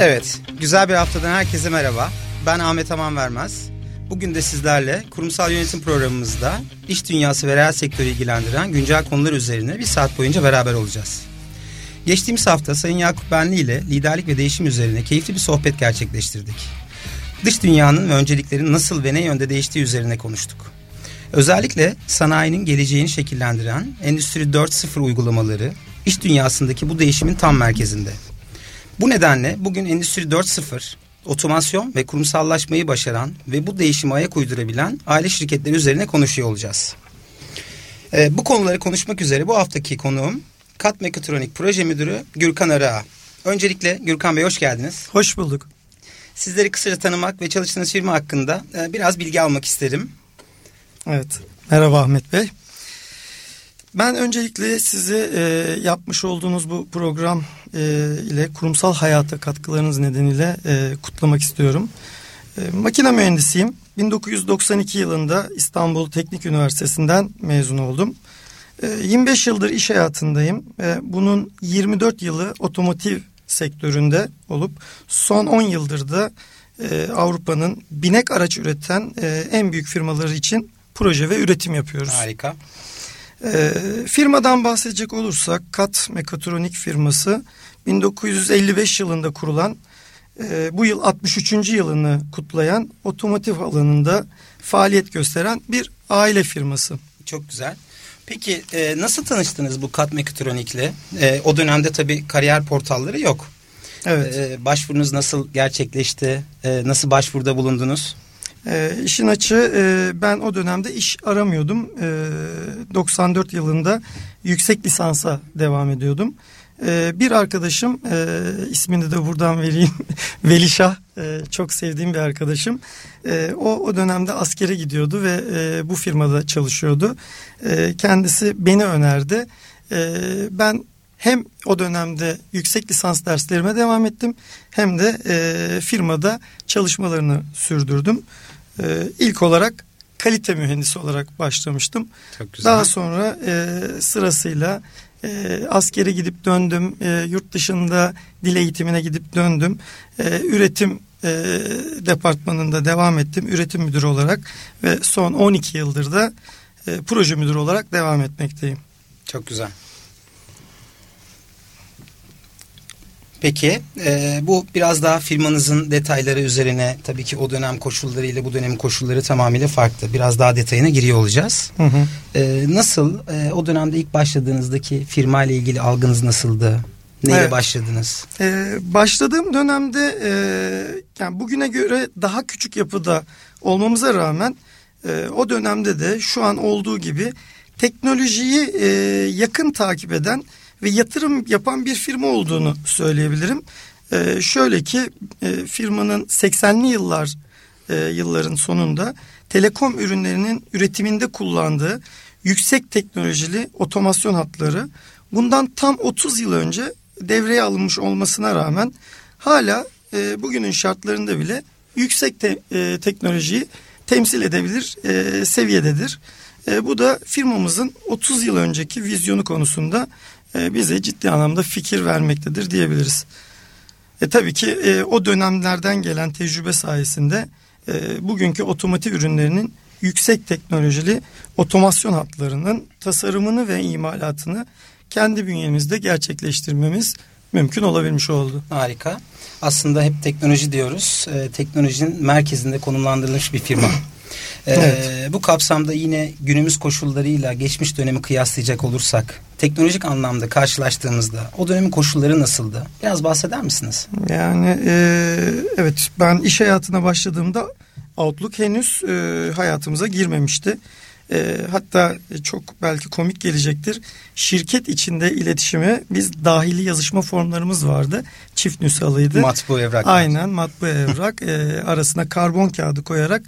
Evet, güzel bir haftadan herkese merhaba. Ben Ahmet Aman Vermez. Bugün de sizlerle kurumsal yönetim programımızda iş dünyası ve reel sektörü ilgilendiren güncel konular üzerine bir saat boyunca beraber olacağız. Geçtiğimiz hafta Sayın Yakup Benli ile liderlik ve değişim üzerine keyifli bir sohbet gerçekleştirdik. Dış dünyanın ve önceliklerin nasıl ve ne yönde değiştiği üzerine konuştuk. Özellikle sanayinin geleceğini şekillendiren Endüstri 4.0 uygulamaları iş dünyasındaki bu değişimin tam merkezinde. Bu nedenle bugün Endüstri 4.0 otomasyon ve kurumsallaşmayı başaran ve bu değişime ayak uydurabilen aile şirketleri üzerine konuşuyor olacağız. Ee, bu konuları konuşmak üzere bu haftaki konuğum Kat Mekatronik Proje Müdürü Gürkan Arığa. Öncelikle Gürkan Bey hoş geldiniz. Hoş bulduk. Sizleri kısaca tanımak ve çalıştığınız firma hakkında e, biraz bilgi almak isterim. Evet. Merhaba Ahmet Bey. Ben öncelikle size e, yapmış olduğunuz bu program e, ile kurumsal hayata katkılarınız nedeniyle e, kutlamak istiyorum. E, makine mühendisiyim. 1992 yılında İstanbul Teknik Üniversitesi'nden mezun oldum. E, 25 yıldır iş hayatındayım. E, bunun 24 yılı otomotiv sektöründe olup son 10 yıldır da e, Avrupa'nın binek araç üreten e, en büyük firmaları için proje ve üretim yapıyoruz. Harika. E, firmadan bahsedecek olursak Kat Mekatronik firması 1955 yılında kurulan e, bu yıl 63. yılını kutlayan otomotiv alanında faaliyet gösteren bir aile firması. Çok güzel. Peki e, nasıl tanıştınız bu Kat Mekatronik'le? E, o dönemde tabii kariyer portalları yok. Evet. E, başvurunuz nasıl gerçekleşti? E, nasıl başvuruda bulundunuz? E, işin açığı e, ben o dönemde iş aramıyordum. E, 94 yılında yüksek lisansa devam ediyordum. E, bir arkadaşım e, ismini de buradan vereyim Velişah e, çok sevdiğim bir arkadaşım. E, o o dönemde askere gidiyordu ve e, bu firmada çalışıyordu. E, kendisi beni önerdi. E, ben hem o dönemde yüksek lisans derslerime devam ettim hem de e, firmada çalışmalarını sürdürdüm. E, ilk olarak kalite mühendisi olarak başlamıştım. Çok güzel. Daha sonra e, sırasıyla e, askere gidip döndüm. E, yurt dışında dil eğitimine gidip döndüm. E, üretim e, departmanında devam ettim. Üretim müdürü olarak ve son 12 yıldır da e, proje müdürü olarak devam etmekteyim. Çok güzel. Peki e, bu biraz daha firmanızın detayları üzerine tabii ki o dönem koşulları ile bu dönemin koşulları tamamıyla farklı. Biraz daha detayına giriyor olacağız. Hı hı. E, nasıl e, o dönemde ilk başladığınızdaki firma ile ilgili algınız nasıldı? Neyle Evet. başladınız? Ee, başladığım dönemde e, yani bugüne göre daha küçük yapıda olmamıza rağmen e, o dönemde de şu an olduğu gibi teknolojiyi e, yakın takip eden ve yatırım yapan bir firma olduğunu söyleyebilirim. E, şöyle ki e, firmanın 80'li yıllar e, yılların sonunda telekom ürünlerinin üretiminde kullandığı yüksek teknolojili otomasyon hatları bundan tam 30 yıl önce devreye alınmış olmasına rağmen hala e, bugünün şartlarında bile yüksek te- e, teknolojiyi temsil edebilir e, seviyededir. E, bu da firmamızın 30 yıl önceki vizyonu konusunda bize ciddi anlamda fikir vermektedir diyebiliriz. E, tabii ki e, o dönemlerden gelen tecrübe sayesinde e, bugünkü otomotiv ürünlerinin yüksek teknolojili otomasyon hatlarının tasarımını ve imalatını kendi bünyemizde gerçekleştirmemiz mümkün olabilmiş oldu. Harika. Aslında hep teknoloji diyoruz. E, teknolojinin merkezinde konumlandırılmış bir firma. E, Evet. Bu kapsamda yine günümüz koşullarıyla geçmiş dönemi kıyaslayacak olursak teknolojik anlamda karşılaştığımızda o dönemin koşulları nasıldı? Biraz bahseder misiniz? Yani e, evet ben iş hayatına başladığımda Outlook henüz e, hayatımıza girmemişti. E, hatta çok belki komik gelecektir. Şirket içinde iletişime biz dahili yazışma formlarımız vardı. Çift nüshalıydı. Matbu evrak. Aynen matbu evrak e, arasına karbon kağıdı koyarak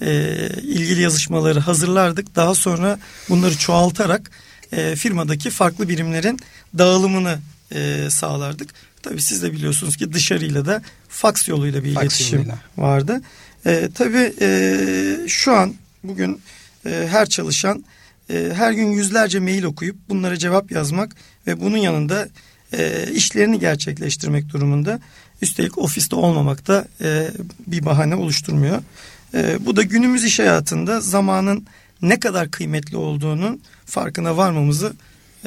e, ilgili yazışmaları hazırlardık. Daha sonra bunları çoğaltarak e, firmadaki farklı birimlerin dağılımını e, sağlardık. Tabii siz de biliyorsunuz ki dışarıyla da faks yoluyla bir Faks iletişim yoluyla. vardı. E, tabii e, şu an bugün e, her çalışan e, her gün yüzlerce mail okuyup bunlara cevap yazmak ve bunun yanında e, işlerini gerçekleştirmek durumunda. Üstelik ofiste olmamak da e, bir bahane oluşturmuyor. E, bu da günümüz iş hayatında zamanın ne kadar kıymetli olduğunun farkına varmamızı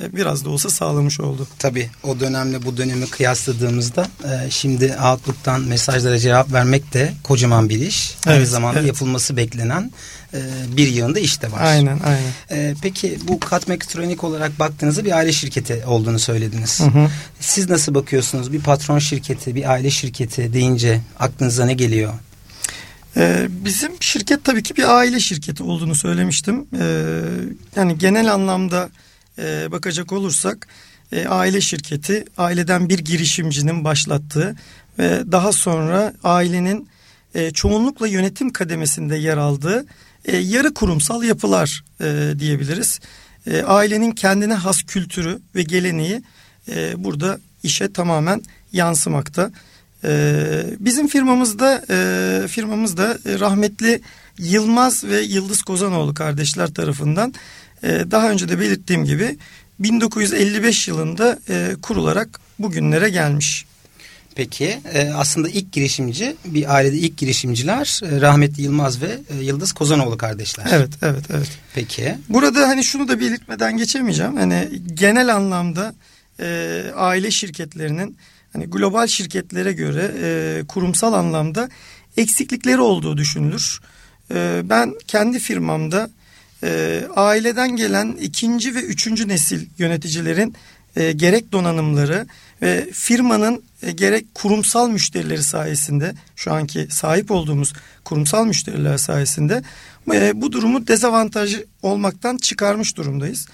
e, biraz da olsa sağlamış oldu. Tabii o dönemle bu dönemi kıyasladığımızda e, şimdi Outlook'tan mesajlara cevap vermek de kocaman bir iş. Evet, Aynı zamanda evet. yapılması beklenen e, bir yığında iş de var. Aynen aynen. Peki bu Katmektronik olarak baktığınızda bir aile şirketi olduğunu söylediniz. Hı hı. Siz nasıl bakıyorsunuz? Bir patron şirketi, bir aile şirketi deyince aklınıza ne geliyor? Bizim şirket tabii ki bir aile şirketi olduğunu söylemiştim. Yani genel anlamda e, bakacak olursak e, aile şirketi aileden bir girişimcinin başlattığı ve daha sonra ailenin e, çoğunlukla yönetim kademesinde yer aldığı yarı kurumsal yapılar diyebiliriz. Ailenin kendine has kültürü ve geleneği burada işe tamamen yansımakta. E, bizim firmamızda e, firmamızda e, rahmetli Yılmaz ve Yıldız Kozanoğlu kardeşler tarafından ee, daha önce de belirttiğim gibi 1955 yılında e, kurularak bugünlere gelmiş. Peki e, aslında ilk girişimci bir ailede ilk girişimciler e, rahmetli Yılmaz ve Yıldız Kozanoğlu kardeşler. Evet evet evet. Peki. Burada hani şunu da belirtmeden geçemeyeceğim. Hani genel anlamda e, aile şirketlerinin hani global şirketlere göre e, kurumsal anlamda eksiklikleri olduğu düşünülür. E, ben kendi firmamda e, aileden gelen ikinci ve üçüncü nesil yöneticilerin e, gerek donanımları ve firmanın e, gerek kurumsal müşterileri sayesinde şu anki sahip olduğumuz kurumsal müşteriler sayesinde e, bu durumu dezavantaj olmaktan çıkarmış durumdayız.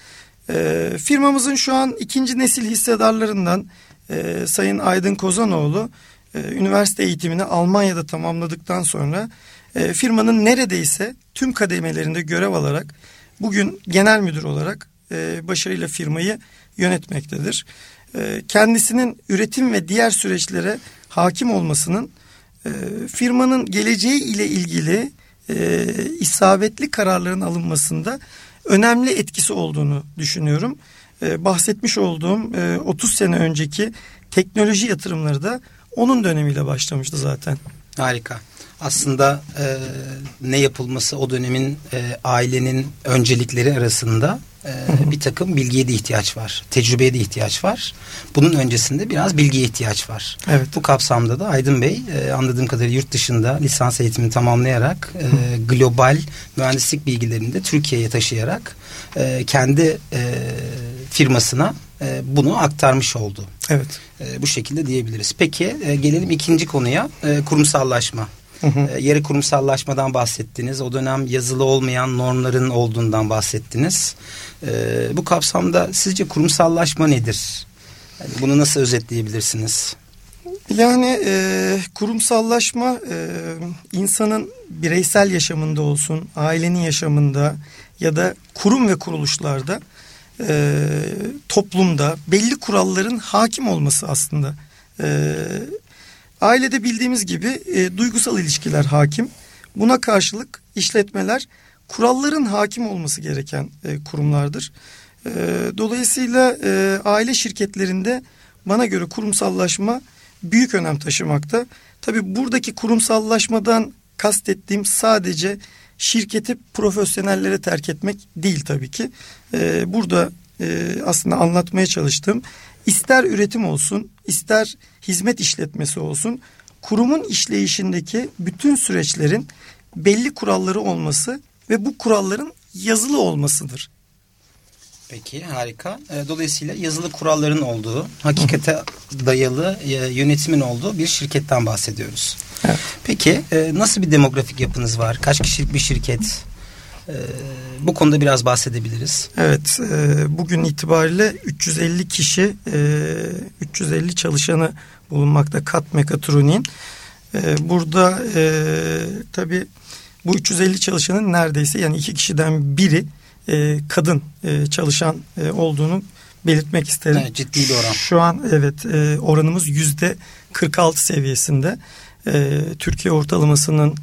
E, firmamızın şu an ikinci nesil hissedarlarından e, Sayın Aydın Kozanoğlu e, üniversite eğitimini Almanya'da tamamladıktan sonra e, firmanın neredeyse tüm kademelerinde görev alarak bugün genel müdür olarak e, başarıyla firmayı yönetmektedir. E, kendisinin üretim ve diğer süreçlere hakim olmasının e, firmanın geleceği ile ilgili e, isabetli kararların alınmasında önemli etkisi olduğunu düşünüyorum. E, bahsetmiş olduğum e, 30 sene önceki teknoloji yatırımları da onun dönemiyle başlamıştı zaten. Harika aslında e, ne yapılması o dönemin e, ailenin öncelikleri arasında e, bir takım bilgiye de ihtiyaç var. Tecrübeye de ihtiyaç var. Bunun öncesinde biraz bilgiye ihtiyaç var. Evet. Bu kapsamda da Aydın Bey e, anladığım kadarıyla yurt dışında lisans eğitimini tamamlayarak e, global mühendislik bilgilerini de Türkiye'ye taşıyarak e, kendi e, firmasına e, bunu aktarmış oldu. Evet. E, bu şekilde diyebiliriz. Peki e, gelelim ikinci konuya e, kurumsallaşma. Hı hı. E, yarı kurumsallaşmadan bahsettiniz. O dönem yazılı olmayan normların olduğundan bahsettiniz. E, bu kapsamda sizce kurumsallaşma nedir? Yani bunu nasıl özetleyebilirsiniz? Yani e, kurumsallaşma e, insanın bireysel yaşamında olsun, ailenin yaşamında ya da kurum ve kuruluşlarda e, toplumda belli kuralların hakim olması aslında. E, Ailede bildiğimiz gibi e, duygusal ilişkiler hakim. Buna karşılık işletmeler kuralların hakim olması gereken e, kurumlardır. E, dolayısıyla e, aile şirketlerinde bana göre kurumsallaşma büyük önem taşımakta. Tabi buradaki kurumsallaşmadan kastettiğim sadece şirketi profesyonellere terk etmek değil tabii ki. E, burada e, aslında anlatmaya çalıştığım ister üretim olsun ister hizmet işletmesi olsun kurumun işleyişindeki bütün süreçlerin belli kuralları olması ve bu kuralların yazılı olmasıdır. Peki harika. E, dolayısıyla yazılı kuralların olduğu, hakikate dayalı e, yönetimin olduğu bir şirketten bahsediyoruz. Evet. Peki e, nasıl bir demografik yapınız var? Kaç kişilik bir şirket? Bu konuda biraz bahsedebiliriz. Evet, bugün itibariyle 350 kişi, 350 çalışanı bulunmakta Kat Mekatronik'in. Burada tabii bu 350 çalışanın neredeyse yani iki kişiden biri kadın çalışan olduğunu belirtmek isterim. Evet, ciddi bir oran. Şu an evet oranımız yüzde 46 seviyesinde. Türkiye ortalamasının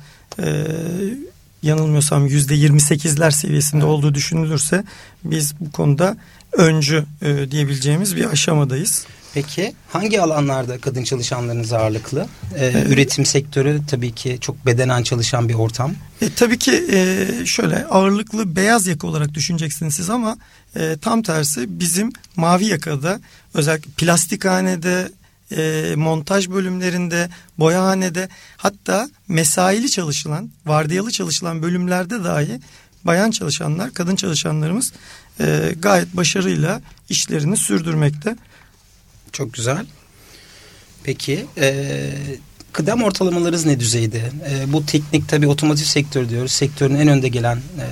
yanılmıyorsam yüzde 28'ler seviyesinde evet. olduğu düşünülürse biz bu konuda öncü e, diyebileceğimiz bir aşamadayız. Peki hangi alanlarda kadın çalışanlarınız ağırlıklı? Ee, üretim sektörü tabii ki çok bedenen çalışan bir ortam. E, tabii ki e, şöyle ağırlıklı beyaz yaka olarak düşüneceksiniz siz ama e, tam tersi bizim mavi yakada özellikle plastikhanede, e, montaj bölümlerinde, boyahanede hatta mesaili çalışılan, vardiyalı çalışılan bölümlerde dahi bayan çalışanlar, kadın çalışanlarımız e, gayet başarıyla işlerini sürdürmekte. Çok güzel. Peki e, kıdem ortalamalarınız ne düzeyde? E, bu teknik tabi otomotiv sektörü diyoruz. Sektörün en önde gelen e,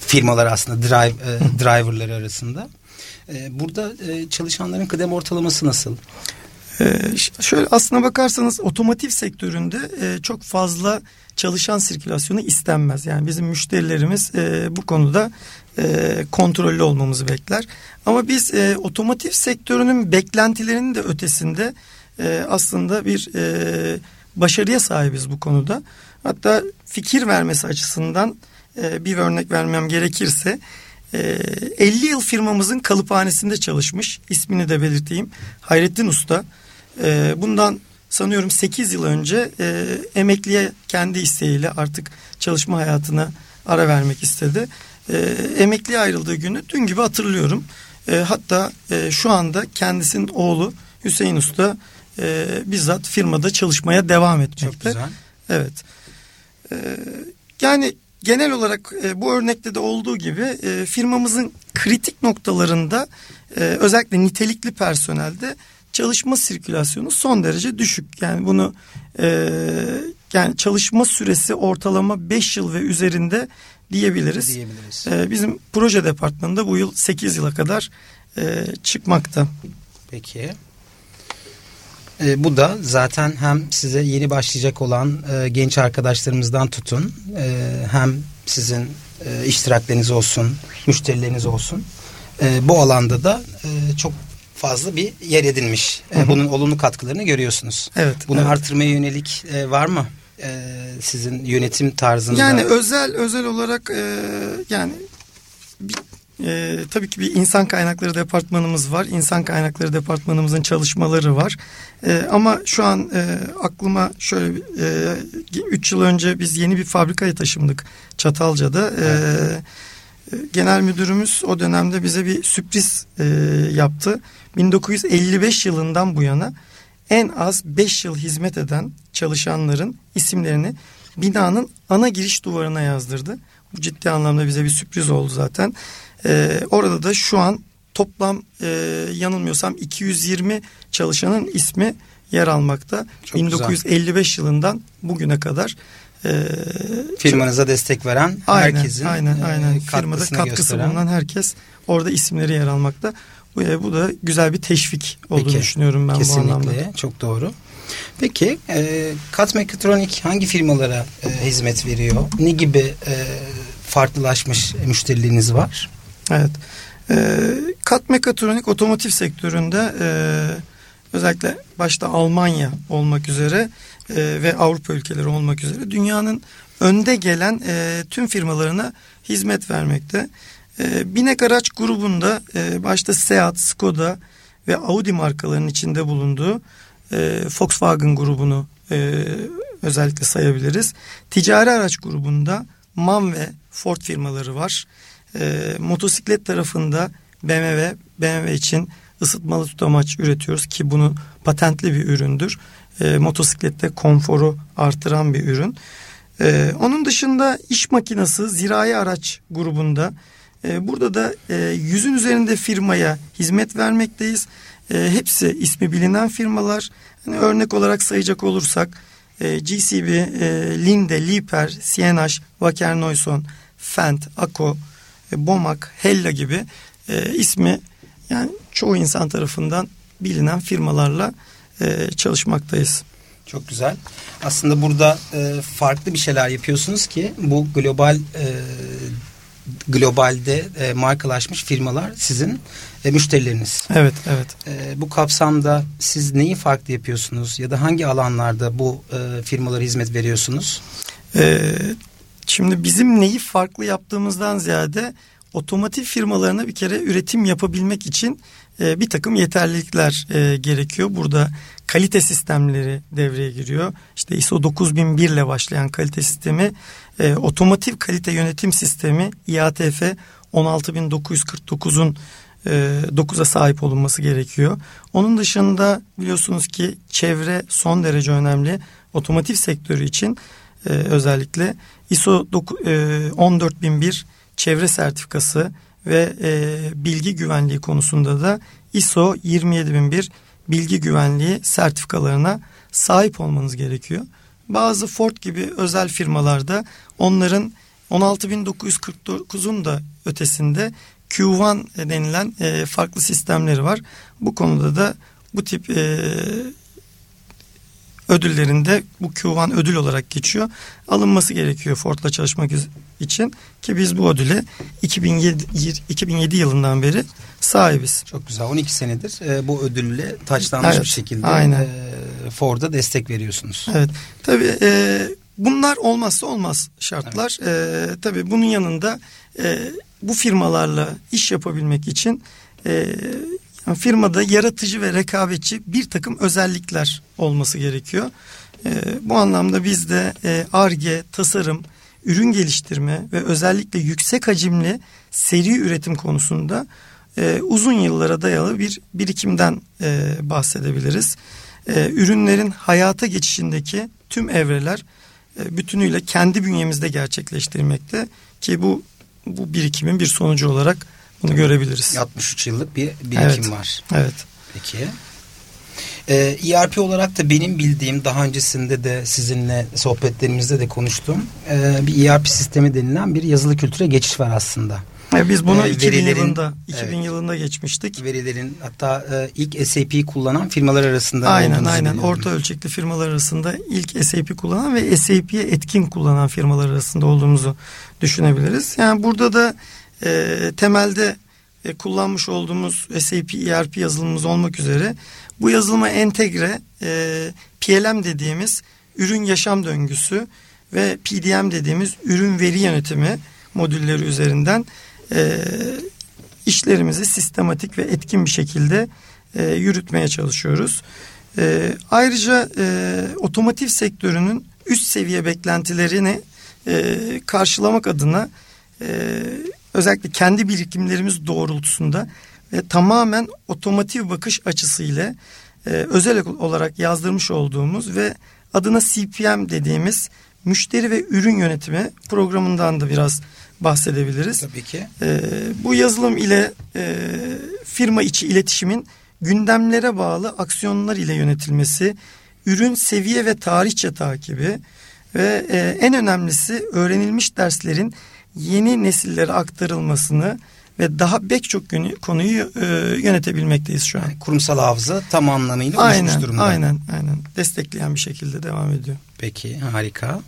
firmalar aslında drive, e, driverları arasında. E, burada e, çalışanların kıdem ortalaması nasıl? Ee, şöyle aslına bakarsanız otomotiv sektöründe e, çok fazla çalışan sirkülasyonu istenmez. Yani bizim müşterilerimiz e, bu konuda e, kontrollü olmamızı bekler. Ama biz e, otomotiv sektörünün beklentilerinin de ötesinde e, aslında bir e, başarıya sahibiz bu konuda. Hatta fikir vermesi açısından e, bir örnek vermem gerekirse 50 e, yıl firmamızın kalıphanesinde çalışmış ismini de belirteyim Hayrettin Usta. E, bundan sanıyorum 8 yıl önce e, emekliye kendi isteğiyle artık çalışma hayatına ara vermek istedi. E, emekliye ayrıldığı günü dün gibi hatırlıyorum. E, hatta e, şu anda kendisinin oğlu Hüseyin Usta e, bizzat firmada çalışmaya devam etmekte. Çok güzel. Evet. E, yani genel olarak e, bu örnekte de olduğu gibi e, firmamızın kritik noktalarında e, özellikle nitelikli personelde çalışma sirkülasyonu son derece düşük. Yani bunu e, yani çalışma süresi ortalama 5 yıl ve üzerinde diyebiliriz. diyebiliriz. E, bizim proje departmanında bu yıl 8 yıla kadar e, çıkmakta. Peki. E, bu da zaten hem size yeni başlayacak olan e, genç arkadaşlarımızdan tutun e, hem sizin e, iştirakleriniz olsun, müşterileriniz olsun. E, bu alanda da e, çok fazla bir yer edinmiş. E, bunun olumlu katkılarını görüyorsunuz. Evet. Bunu evet. artırmaya yönelik e, var mı? E, sizin yönetim tarzında. Yani özel özel olarak e, yani bir, e, tabii ki bir insan kaynakları departmanımız var. İnsan kaynakları departmanımızın çalışmaları var. E, ama şu an e, aklıma şöyle 3 e, yıl önce biz yeni bir fabrikaya taşındık Çatalca'da. E, evet. Genel müdürümüz o dönemde bize bir sürpriz e, yaptı. 1955 yılından bu yana en az 5 yıl hizmet eden çalışanların isimlerini binanın ana giriş duvarına yazdırdı. Bu ciddi anlamda bize bir sürpriz oldu zaten. Ee, orada da şu an toplam e, yanılmıyorsam 220 çalışanın ismi yer almakta. Çok 1955 güzel. yılından bugüne kadar e, firmanıza destek veren aynen, herkesin aynen, aynen. E, firmada katkısı gösteren. bulunan herkes orada isimleri yer almakta. Bu, e, bu da güzel bir teşvik olduğunu Peki, düşünüyorum ben kesinlikle, bu anlamda. Çok doğru. Peki e, Kat Mekatronik hangi firmalara e, hizmet veriyor? Ne gibi e, farklılaşmış müşterileriniz var? Evet. E, Kat Mekatronik otomotiv sektöründe e, özellikle başta Almanya olmak üzere e, ve Avrupa ülkeleri olmak üzere dünyanın önde gelen e, tüm firmalarına hizmet vermekte. E, Binek araç grubunda e, başta Seat, Skoda ve Audi markalarının içinde bulunduğu e, Volkswagen grubunu e, özellikle sayabiliriz. Ticari araç grubunda MAN ve Ford firmaları var. E, motosiklet tarafında BMW, BMW için ısıtmalı tutamaç üretiyoruz ki bunu patentli bir üründür. E, motosiklette konforu artıran bir ürün. E, onun dışında iş makinası zirai araç grubunda e, burada da e, yüzün üzerinde firmaya hizmet vermekteyiz. E, hepsi ismi bilinen firmalar. Yani örnek olarak sayacak olursak GCB, Linde, Liper, CNH, Wacker Neuson, Fendt, Ako, e, Bomak, Hella gibi ismi yani çoğu insan tarafından bilinen firmalarla çalışmaktayız. Çok güzel. Aslında burada farklı bir şeyler yapıyorsunuz ki bu global globalde e, markalaşmış firmalar sizin e, müşterileriniz. Evet, evet. E, bu kapsamda siz neyi farklı yapıyorsunuz ya da hangi alanlarda bu e, firmalara hizmet veriyorsunuz? Ee, şimdi bizim neyi farklı yaptığımızdan ziyade otomotiv firmalarına bir kere üretim yapabilmek için e, bir takım yeterlilikler e, gerekiyor. Burada kalite sistemleri devreye giriyor. İşte ISO 9001 ile başlayan kalite sistemi, e, otomotiv kalite yönetim sistemi IATF 16949'un e, 9'a sahip olunması gerekiyor. Onun dışında biliyorsunuz ki çevre son derece önemli. Otomotiv sektörü için e, özellikle ISO 14001 çevre sertifikası ve e, bilgi güvenliği konusunda da ISO 27001 bilgi güvenliği sertifikalarına sahip olmanız gerekiyor. Bazı Ford gibi özel firmalarda onların 16949'un da ötesinde Q1 denilen e, farklı sistemleri var. Bu konuda da bu tip e, ödüllerinde bu Q1 ödül olarak geçiyor. Alınması gerekiyor Ford'la çalışmak için ki biz bu ödüle 2007, 2007 yılından beri sahibiz. Çok güzel 12 senedir e, bu ödülle taçlanmış evet, bir şekilde aynen. E, Ford'a destek veriyorsunuz. Evet tabii e, bunlar olmazsa olmaz şartlar. Evet. E, tabii bunun yanında e, bu firmalarla iş yapabilmek için e, yani firmada yaratıcı ve rekabetçi bir takım özellikler olması gerekiyor. E, bu anlamda biz de ARGE, e, tasarım, ürün geliştirme ve özellikle yüksek hacimli seri üretim konusunda e, uzun yıllara dayalı bir birikimden e, bahsedebiliriz. E, ürünlerin hayata geçişindeki tüm evreler e, bütünüyle kendi bünyemizde gerçekleştirmekte ki bu bu birikimin bir sonucu olarak bunu görebiliriz. 63 yıllık bir birikim evet, var. Evet. Peki. Ee, ERP olarak da benim bildiğim daha öncesinde de sizinle sohbetlerimizde de konuştuğum e, bir ERP sistemi denilen bir yazılı kültüre geçiş var aslında. Evet, biz bunu ee, 2000 verilerin, yılında 2000 evet, yılında geçmiştik. Verilerin hatta e, ilk SAP'yi kullanan firmalar arasında Aynen aynen biliyorum. orta ölçekli firmalar arasında ilk SAP kullanan ve SAP'ye etkin kullanan firmalar arasında olduğumuzu düşünebiliriz. Yani burada da e, temelde e, kullanmış olduğumuz SAP ERP yazılımımız olmak üzere bu yazılıma entegre e, PLM dediğimiz ürün yaşam döngüsü ve PDM dediğimiz ürün veri yönetimi modülleri üzerinden e, işlerimizi sistematik ve etkin bir şekilde e, yürütmeye çalışıyoruz. E, ayrıca e, otomotiv sektörünün üst seviye beklentilerini e, karşılamak adına e, özellikle kendi birikimlerimiz doğrultusunda ve tamamen otomotiv bakış açısıyla e, özel olarak yazdırmış olduğumuz ve adına CPM dediğimiz müşteri ve ürün yönetimi programından da biraz bahsedebiliriz. Tabii ki. E, bu yazılım ile e, firma içi iletişimin gündemlere bağlı aksiyonlar ile yönetilmesi, ürün seviye ve tarihçe takibi ve e, en önemlisi öğrenilmiş derslerin yeni nesillere aktarılmasını ve daha pek çok konuyu e, yönetebilmekteyiz şu an. Yani kurumsal hafıza tam anlamıyla aynen, durumda. Aynen, aynen. Destekleyen bir şekilde devam ediyor. Peki, harika.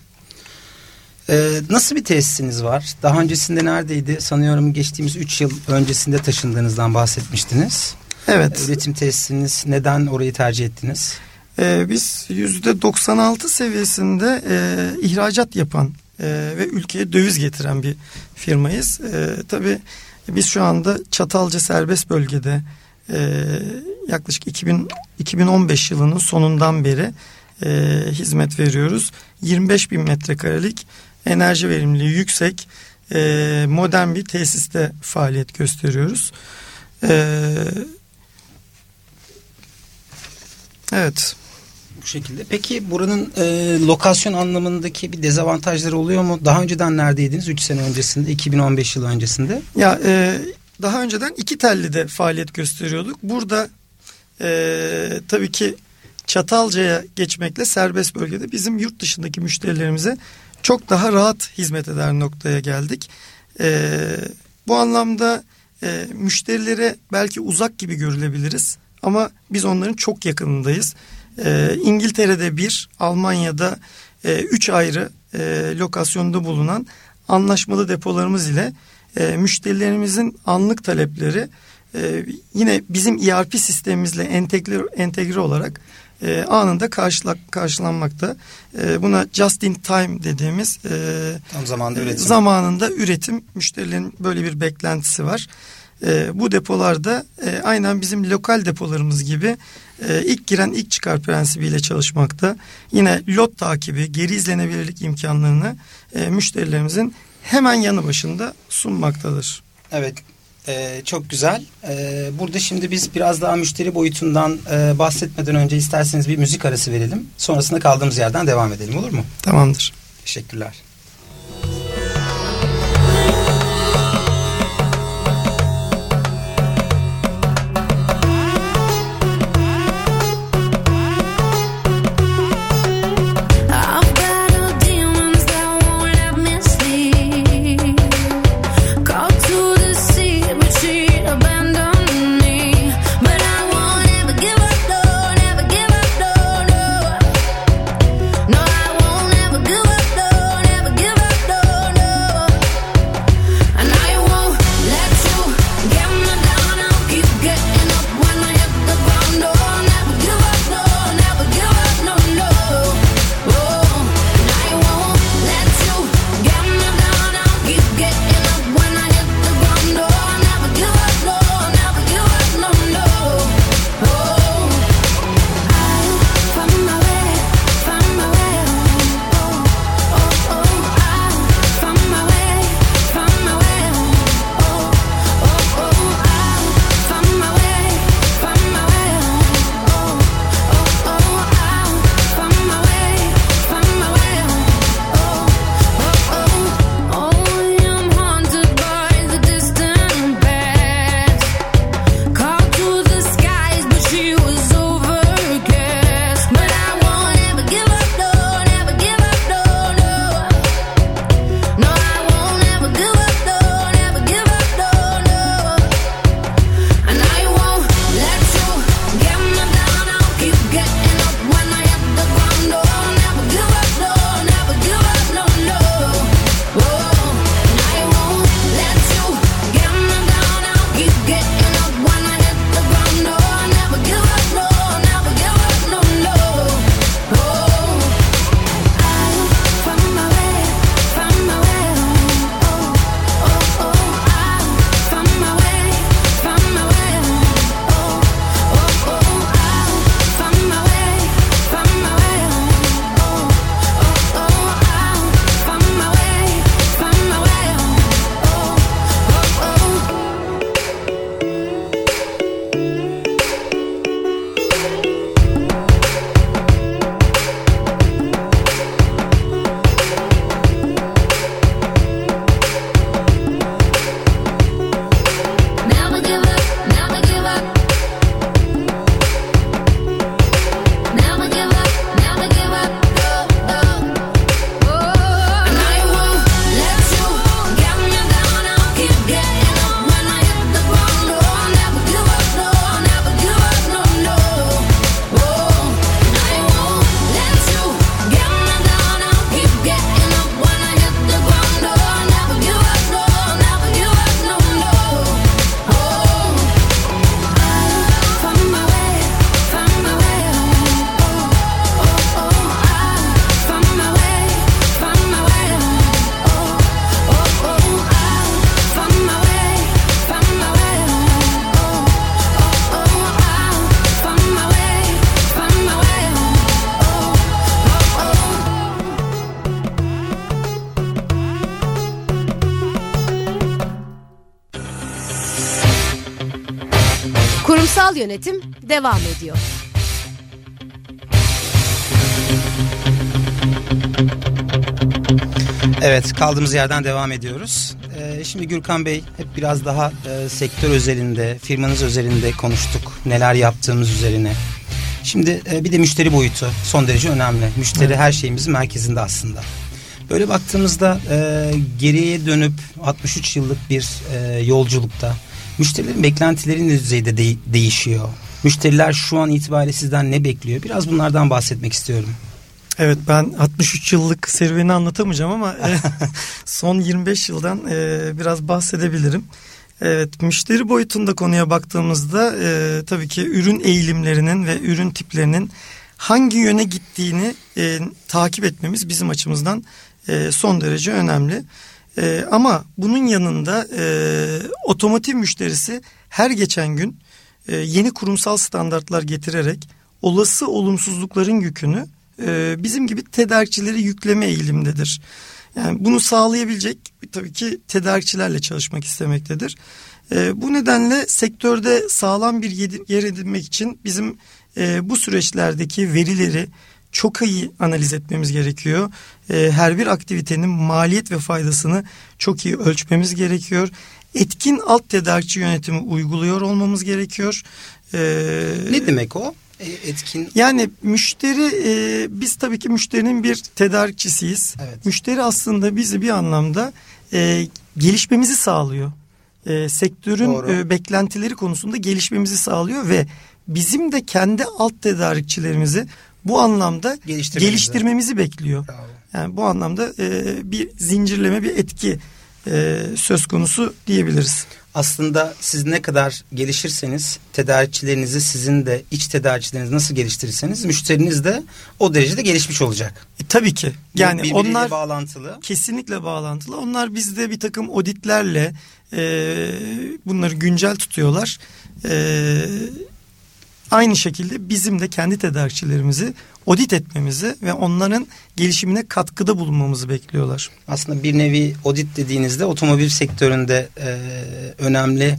Ee, nasıl bir tesisiniz var? Daha öncesinde neredeydi? Sanıyorum geçtiğimiz 3 yıl öncesinde taşındığınızdan bahsetmiştiniz. Evet. Üretim tesisiniz neden orayı tercih ettiniz? Ee, biz %96 seviyesinde e, ihracat yapan e, ve ülkeye döviz getiren bir firmayız. E, tabii biz şu anda Çatalca serbest bölgede e, yaklaşık 2000, 2015 yılının sonundan beri e, hizmet veriyoruz. 25 bin metrekarelik enerji verimliliği yüksek e, modern bir tesiste faaliyet gösteriyoruz. E, evet bu şekilde. Peki buranın e, lokasyon anlamındaki bir dezavantajları oluyor mu? Daha önceden neredeydiniz? 3 sene öncesinde, 2015 yılı öncesinde. Ya e, daha önceden iki telli de faaliyet gösteriyorduk. Burada e, tabii ki Çatalca'ya geçmekle serbest bölgede bizim yurt dışındaki müşterilerimize çok daha rahat hizmet eder noktaya geldik. E, bu anlamda e, müşterilere belki uzak gibi görülebiliriz ama biz onların çok yakınındayız. E, İngiltere'de bir, Almanya'da e, üç ayrı e, lokasyonda bulunan anlaşmalı depolarımız ile e, müşterilerimizin anlık talepleri e, yine bizim ERP sistemimizle entegre, entegre olarak e, anında karşıla, karşılanmakta. E, buna just in time dediğimiz e, tam zamanda üretim. zamanında üretim müşterilerin böyle bir beklentisi var. E, bu depolarda e, aynen bizim lokal depolarımız gibi e, ilk giren ilk çıkar prensibiyle çalışmakta. Yine lot takibi, geri izlenebilirlik imkanlarını e, müşterilerimizin hemen yanı başında sunmaktadır. Evet ee, çok güzel. Ee, burada şimdi biz biraz daha müşteri boyutundan e, bahsetmeden önce isterseniz bir müzik arası verelim. Sonrasında kaldığımız yerden devam edelim olur mu? Tamamdır. Teşekkürler. Yönetim devam ediyor. Evet kaldığımız yerden devam ediyoruz. Ee, şimdi Gürkan Bey hep biraz daha e, sektör özelinde, firmanız özelinde konuştuk. Neler yaptığımız üzerine. Şimdi e, bir de müşteri boyutu son derece önemli. Müşteri evet. her şeyimizin merkezinde aslında. Böyle baktığımızda e, geriye dönüp 63 yıllık bir e, yolculukta Müşterilerin beklentileri ne düzeyde de- değişiyor? Müşteriler şu an itibariyle sizden ne bekliyor? Biraz bunlardan bahsetmek istiyorum. Evet ben 63 yıllık serüveni anlatamayacağım ama e, son 25 yıldan e, biraz bahsedebilirim. Evet müşteri boyutunda konuya baktığımızda e, tabii ki ürün eğilimlerinin ve ürün tiplerinin hangi yöne gittiğini e, takip etmemiz bizim açımızdan e, son derece önemli. E, ama bunun yanında e, otomotiv müşterisi her geçen gün e, yeni kurumsal standartlar getirerek olası olumsuzlukların yükünü e, bizim gibi tedarikçileri yükleme eğilimdedir. Yani bunu sağlayabilecek tabii ki tedarikçilerle çalışmak istemektedir. E, bu nedenle sektörde sağlam bir yer edinmek için bizim e, bu süreçlerdeki verileri çok iyi analiz etmemiz gerekiyor. E, her bir aktivitenin maliyet ve faydasını çok iyi ölçmemiz gerekiyor. Etkin alt tedarikçi yönetimi uyguluyor olmamız gerekiyor. E, ne demek o? E, etkin. Yani müşteri e, biz tabii ki müşterinin bir tedarikçisiyiz. Evet. Müşteri aslında bizi bir anlamda e, gelişmemizi sağlıyor. E, sektörün e, beklentileri konusunda gelişmemizi sağlıyor ve bizim de kendi alt tedarikçilerimizi bu anlamda geliştirmemizi bekliyor. Bravo. Yani bu anlamda e, bir zincirleme bir etki e, söz konusu diyebiliriz. Aslında siz ne kadar gelişirseniz tedarikçilerinizi sizin de iç tedarikçileriniz nasıl geliştirirseniz müşteriniz de o derecede gelişmiş olacak. E, tabii ki. Yani onlar bağlantılı. Kesinlikle bağlantılı. Onlar bizde bir takım auditlerle e, bunları güncel tutuyorlar. E, aynı şekilde bizim de kendi tedarikçilerimizi audit etmemizi ve onların gelişimine katkıda bulunmamızı bekliyorlar. Aslında bir nevi audit dediğinizde otomobil sektöründe e, önemli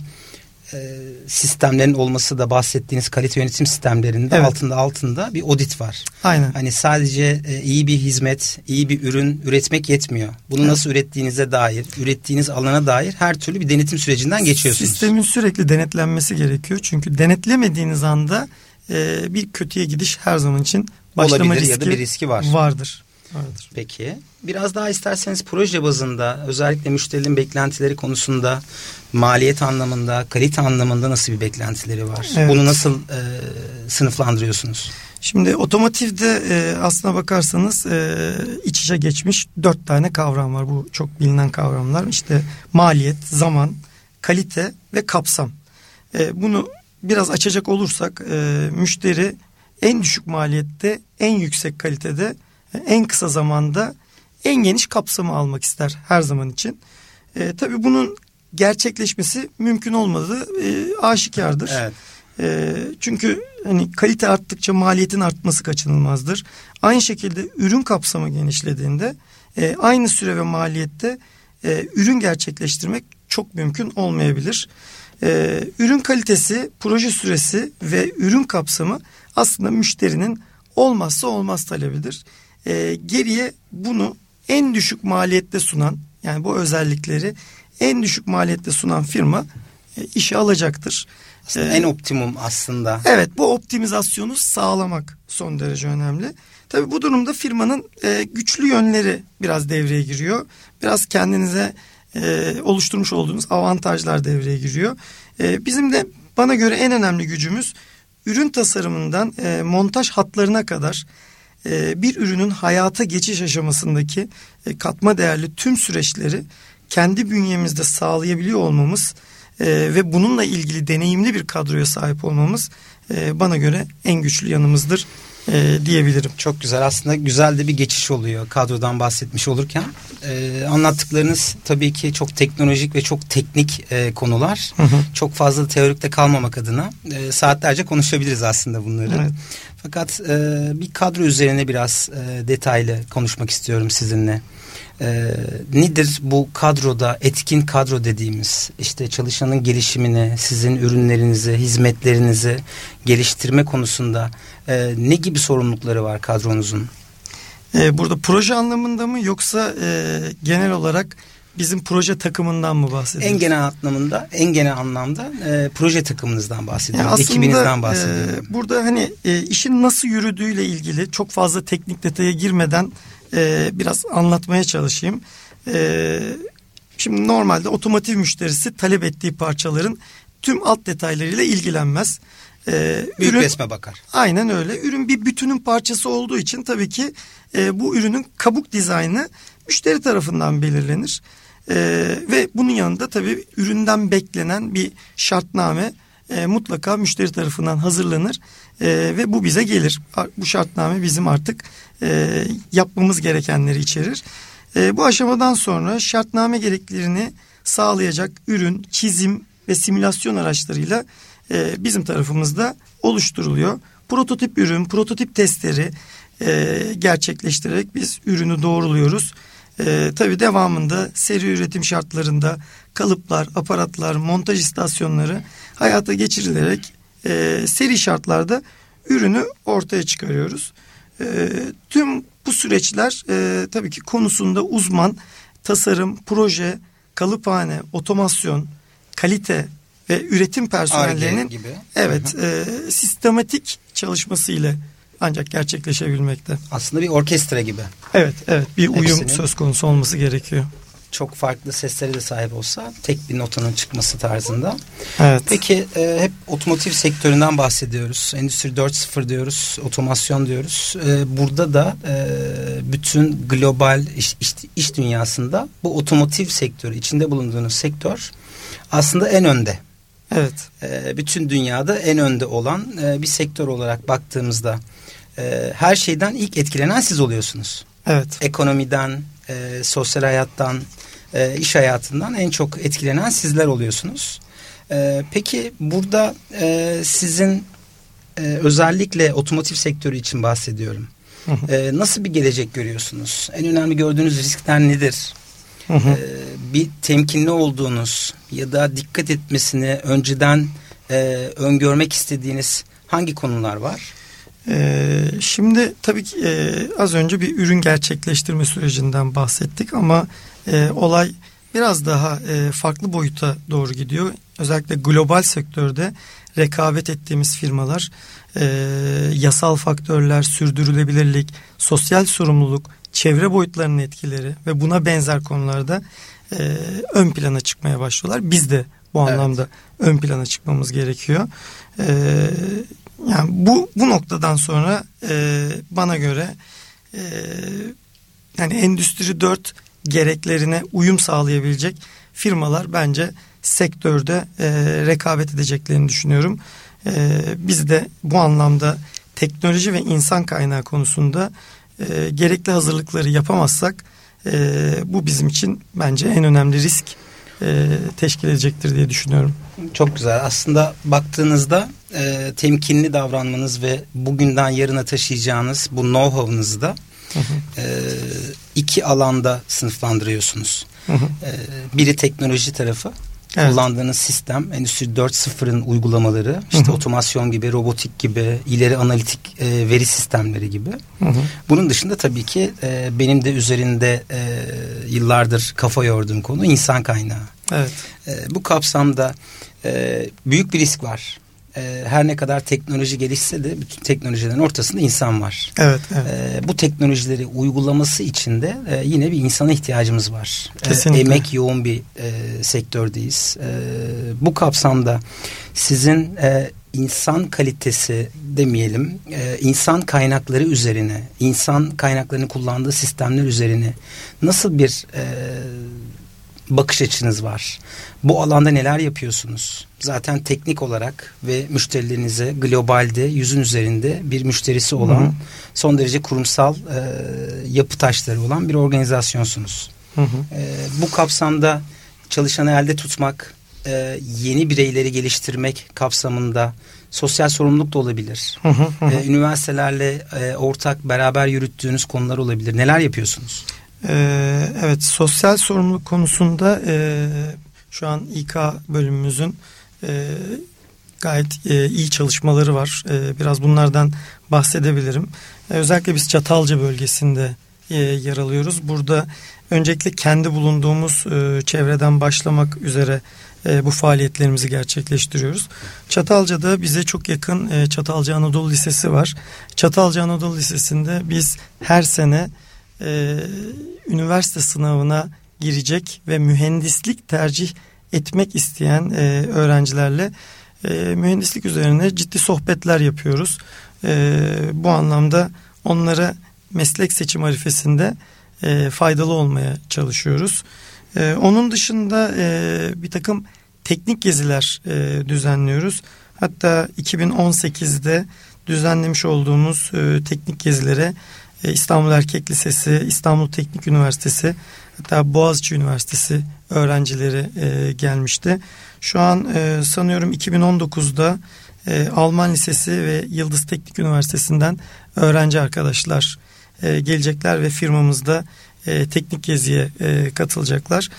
sistemlerin olması da bahsettiğiniz kalite yönetim sistemlerinde evet. altında altında bir audit var. Aynen. Hani sadece e, iyi bir hizmet, iyi bir ürün üretmek yetmiyor. Bunu evet. nasıl ürettiğinize dair, ürettiğiniz alana dair her türlü bir denetim sürecinden geçiyorsunuz. Sistemin sürekli denetlenmesi gerekiyor. Çünkü denetlemediğiniz anda e, bir kötüye gidiş her zaman için başlama Olabilir riski ya da bir riski var. Vardır. Vardır. Peki. Biraz daha isterseniz proje bazında özellikle müşterilerin beklentileri konusunda maliyet anlamında, kalite anlamında nasıl bir beklentileri var? Evet. Bunu nasıl e, sınıflandırıyorsunuz? Şimdi otomotivde e, aslına bakarsanız e, iç içe geçmiş dört tane kavram var. Bu çok bilinen kavramlar. İşte maliyet, zaman, kalite ve kapsam. E, bunu biraz açacak olursak e, müşteri en düşük maliyette, en yüksek kalitede, en kısa zamanda en geniş kapsamı almak ister her zaman için. E, tabii bunun gerçekleşmesi mümkün olmadığı e, aşikardır. Evet. E, çünkü hani kalite arttıkça maliyetin artması kaçınılmazdır. Aynı şekilde ürün kapsamı genişlediğinde e, aynı süre ve maliyette e, ürün gerçekleştirmek çok mümkün olmayabilir. E, ürün kalitesi, proje süresi ve ürün kapsamı aslında müşterinin olmazsa olmaz talebidir. E, geriye bunu en düşük maliyette sunan yani bu özellikleri en düşük maliyette sunan firma e, işe alacaktır. Aslında ee, en optimum aslında. Evet bu optimizasyonu sağlamak son derece önemli. Tabii bu durumda firmanın e, güçlü yönleri biraz devreye giriyor. Biraz kendinize e, oluşturmuş olduğunuz avantajlar devreye giriyor. E, bizim de bana göre en önemli gücümüz ürün tasarımından e, montaj hatlarına kadar e, bir ürünün hayata geçiş aşamasındaki e, katma değerli tüm süreçleri kendi bünyemizde sağlayabiliyor olmamız e, ve bununla ilgili deneyimli bir kadroya sahip olmamız e, bana göre en güçlü yanımızdır e, diyebilirim. Çok güzel aslında güzel de bir geçiş oluyor kadrodan bahsetmiş olurken. E, anlattıklarınız tabii ki çok teknolojik ve çok teknik e, konular. Hı hı. Çok fazla teorikte kalmamak adına e, saatlerce konuşabiliriz aslında bunları. Evet. Fakat e, bir kadro üzerine biraz e, detaylı konuşmak istiyorum sizinle. E, nedir bu kadroda etkin kadro dediğimiz işte çalışanın gelişimini, sizin ürünlerinizi, hizmetlerinizi geliştirme konusunda e, ne gibi sorumlulukları var kadronuzun? E, burada proje anlamında mı yoksa e, genel olarak bizim proje takımından mı bahsediyoruz? En genel anlamında, en genel anlamda e, proje takımınızdan bahsediyorum. Yani aslında, ekibinizden bahsediyorum. E, burada hani e, işin nasıl yürüdüğüyle ilgili çok fazla teknik detaya girmeden e, biraz anlatmaya çalışayım. E, şimdi normalde otomotiv müşterisi talep ettiği parçaların tüm alt detaylarıyla ilgilenmez. Ee, Büyük ürün, resme bakar. Aynen öyle. Ürün bir bütünün parçası olduğu için tabii ki e, bu ürünün kabuk dizaynı müşteri tarafından belirlenir. E, ve bunun yanında tabii üründen beklenen bir şartname e, mutlaka müşteri tarafından hazırlanır e, ve bu bize gelir. Bu şartname bizim artık e, yapmamız gerekenleri içerir. E, bu aşamadan sonra şartname gereklerini sağlayacak ürün, çizim ve simülasyon araçlarıyla e, bizim tarafımızda oluşturuluyor. Prototip ürün, prototip testleri e, gerçekleştirerek biz ürünü doğruluyoruz. E, tabii devamında seri üretim şartlarında kalıplar, aparatlar, montaj istasyonları hayata geçirilerek e, seri şartlarda ürünü ortaya çıkarıyoruz. E, tüm bu süreçler e, tabii ki konusunda uzman tasarım, proje, kalıphane, otomasyon, kalite ve üretim personellerinin evet e, sistematik çalışması ile ancak gerçekleşebilmekte. Aslında bir orkestra gibi. Evet, evet bir uyum Hepsinin söz konusu olması gerekiyor. Çok farklı seslere de sahip olsa tek bir notanın çıkması tarzında. Evet. Peki e, hep otomotiv sektöründen bahsediyoruz. Endüstri 4.0 diyoruz, otomasyon diyoruz. E, burada da e, bütün global iş, iş, iş dünyasında bu otomotiv sektörü, içinde bulunduğunuz sektör aslında en önde. Evet. E, bütün dünyada en önde olan e, bir sektör olarak baktığımızda e, her şeyden ilk etkilenen siz oluyorsunuz. Evet. Ekonomiden, e, sosyal hayattan, e, iş hayatından en çok etkilenen sizler oluyorsunuz. E, peki burada e, sizin e, özellikle otomotiv sektörü için bahsediyorum. E, nasıl bir gelecek görüyorsunuz? En önemli gördüğünüz riskler nedir? Hı hı. E, bir temkinli olduğunuz ya da dikkat etmesini önceden e, öngörmek istediğiniz hangi konular var? Ee, şimdi tabii ki e, az önce bir ürün gerçekleştirme sürecinden bahsettik ama e, olay biraz daha e, farklı boyuta doğru gidiyor. Özellikle global sektörde rekabet ettiğimiz firmalar e, yasal faktörler, sürdürülebilirlik, sosyal sorumluluk, çevre boyutlarının etkileri ve buna benzer konularda e, ön plana çıkmaya başlıyorlar. Biz de bu evet. anlamda ön plana çıkmamız gerekiyor. E, bu bu noktadan sonra e, bana göre e, yani endüstri 4 gereklerine uyum sağlayabilecek firmalar bence sektörde e, rekabet edeceklerini düşünüyorum. E, biz de bu anlamda teknoloji ve insan kaynağı konusunda e, gerekli hazırlıkları yapamazsak e, bu bizim için bence en önemli risk e, teşkil edecektir diye düşünüyorum. Çok güzel. Aslında baktığınızda e, temkinli davranmanız ve bugünden yarına taşıyacağınız bu know-how'ınızı da e, iki alanda sınıflandırıyorsunuz. Hı hı. E, biri teknoloji tarafı, Evet. Kullandığınız sistem Endüstri 4.0'ın uygulamaları işte hı hı. otomasyon gibi robotik gibi ileri analitik e, veri sistemleri gibi. Hı hı. Bunun dışında tabii ki e, benim de üzerinde e, yıllardır kafa yorduğum konu insan kaynağı. Evet. E, bu kapsamda e, büyük bir risk var e, her ne kadar teknoloji gelişse de bütün teknolojilerin ortasında insan var. Evet. evet. E, bu teknolojileri uygulaması için de e, yine bir insana ihtiyacımız var. E, Kesinlikle. E, emek yoğun bir e, sektördeyiz. E, bu kapsamda sizin e, insan kalitesi demeyelim, e, insan kaynakları üzerine, insan kaynaklarını kullandığı sistemler üzerine nasıl bir e, bakış açınız var? Bu alanda neler yapıyorsunuz? Zaten teknik olarak ve müşterilerinize globalde yüzün üzerinde bir müşterisi olan hı hı. son derece kurumsal e, yapı taşları olan bir organizasyonsunuz. Hı hı. E, bu kapsamda çalışanı elde tutmak, e, yeni bireyleri geliştirmek kapsamında sosyal sorumluluk da olabilir. Hı hı hı. E, üniversitelerle e, ortak beraber yürüttüğünüz konular olabilir. Neler yapıyorsunuz? Ee, evet sosyal sorumluluk konusunda e, şu an İK bölümümüzün e, gayet e, iyi çalışmaları var. E, biraz bunlardan bahsedebilirim. E, özellikle biz Çatalca bölgesinde e, yer alıyoruz. Burada öncelikle kendi bulunduğumuz e, çevreden başlamak üzere e, bu faaliyetlerimizi gerçekleştiriyoruz. Çatalca'da bize çok yakın e, Çatalca Anadolu Lisesi var. Çatalca Anadolu Lisesi'nde biz her sene e, üniversite sınavına girecek ve mühendislik tercih etmek isteyen e, öğrencilerle e, mühendislik üzerine ciddi sohbetler yapıyoruz. E, bu anlamda onlara meslek seçim harifesinde e, faydalı olmaya çalışıyoruz. E, onun dışında e, bir takım teknik geziler e, düzenliyoruz. Hatta 2018'de düzenlemiş olduğumuz e, teknik gezilere İstanbul Erkek Lisesi, İstanbul Teknik Üniversitesi, hatta Boğaziçi Üniversitesi öğrencileri e, gelmişti. Şu an e, sanıyorum 2019'da e, Alman Lisesi ve Yıldız Teknik Üniversitesi'nden öğrenci arkadaşlar e, gelecekler ve firmamızda e, teknik geziye e, katılacaklar.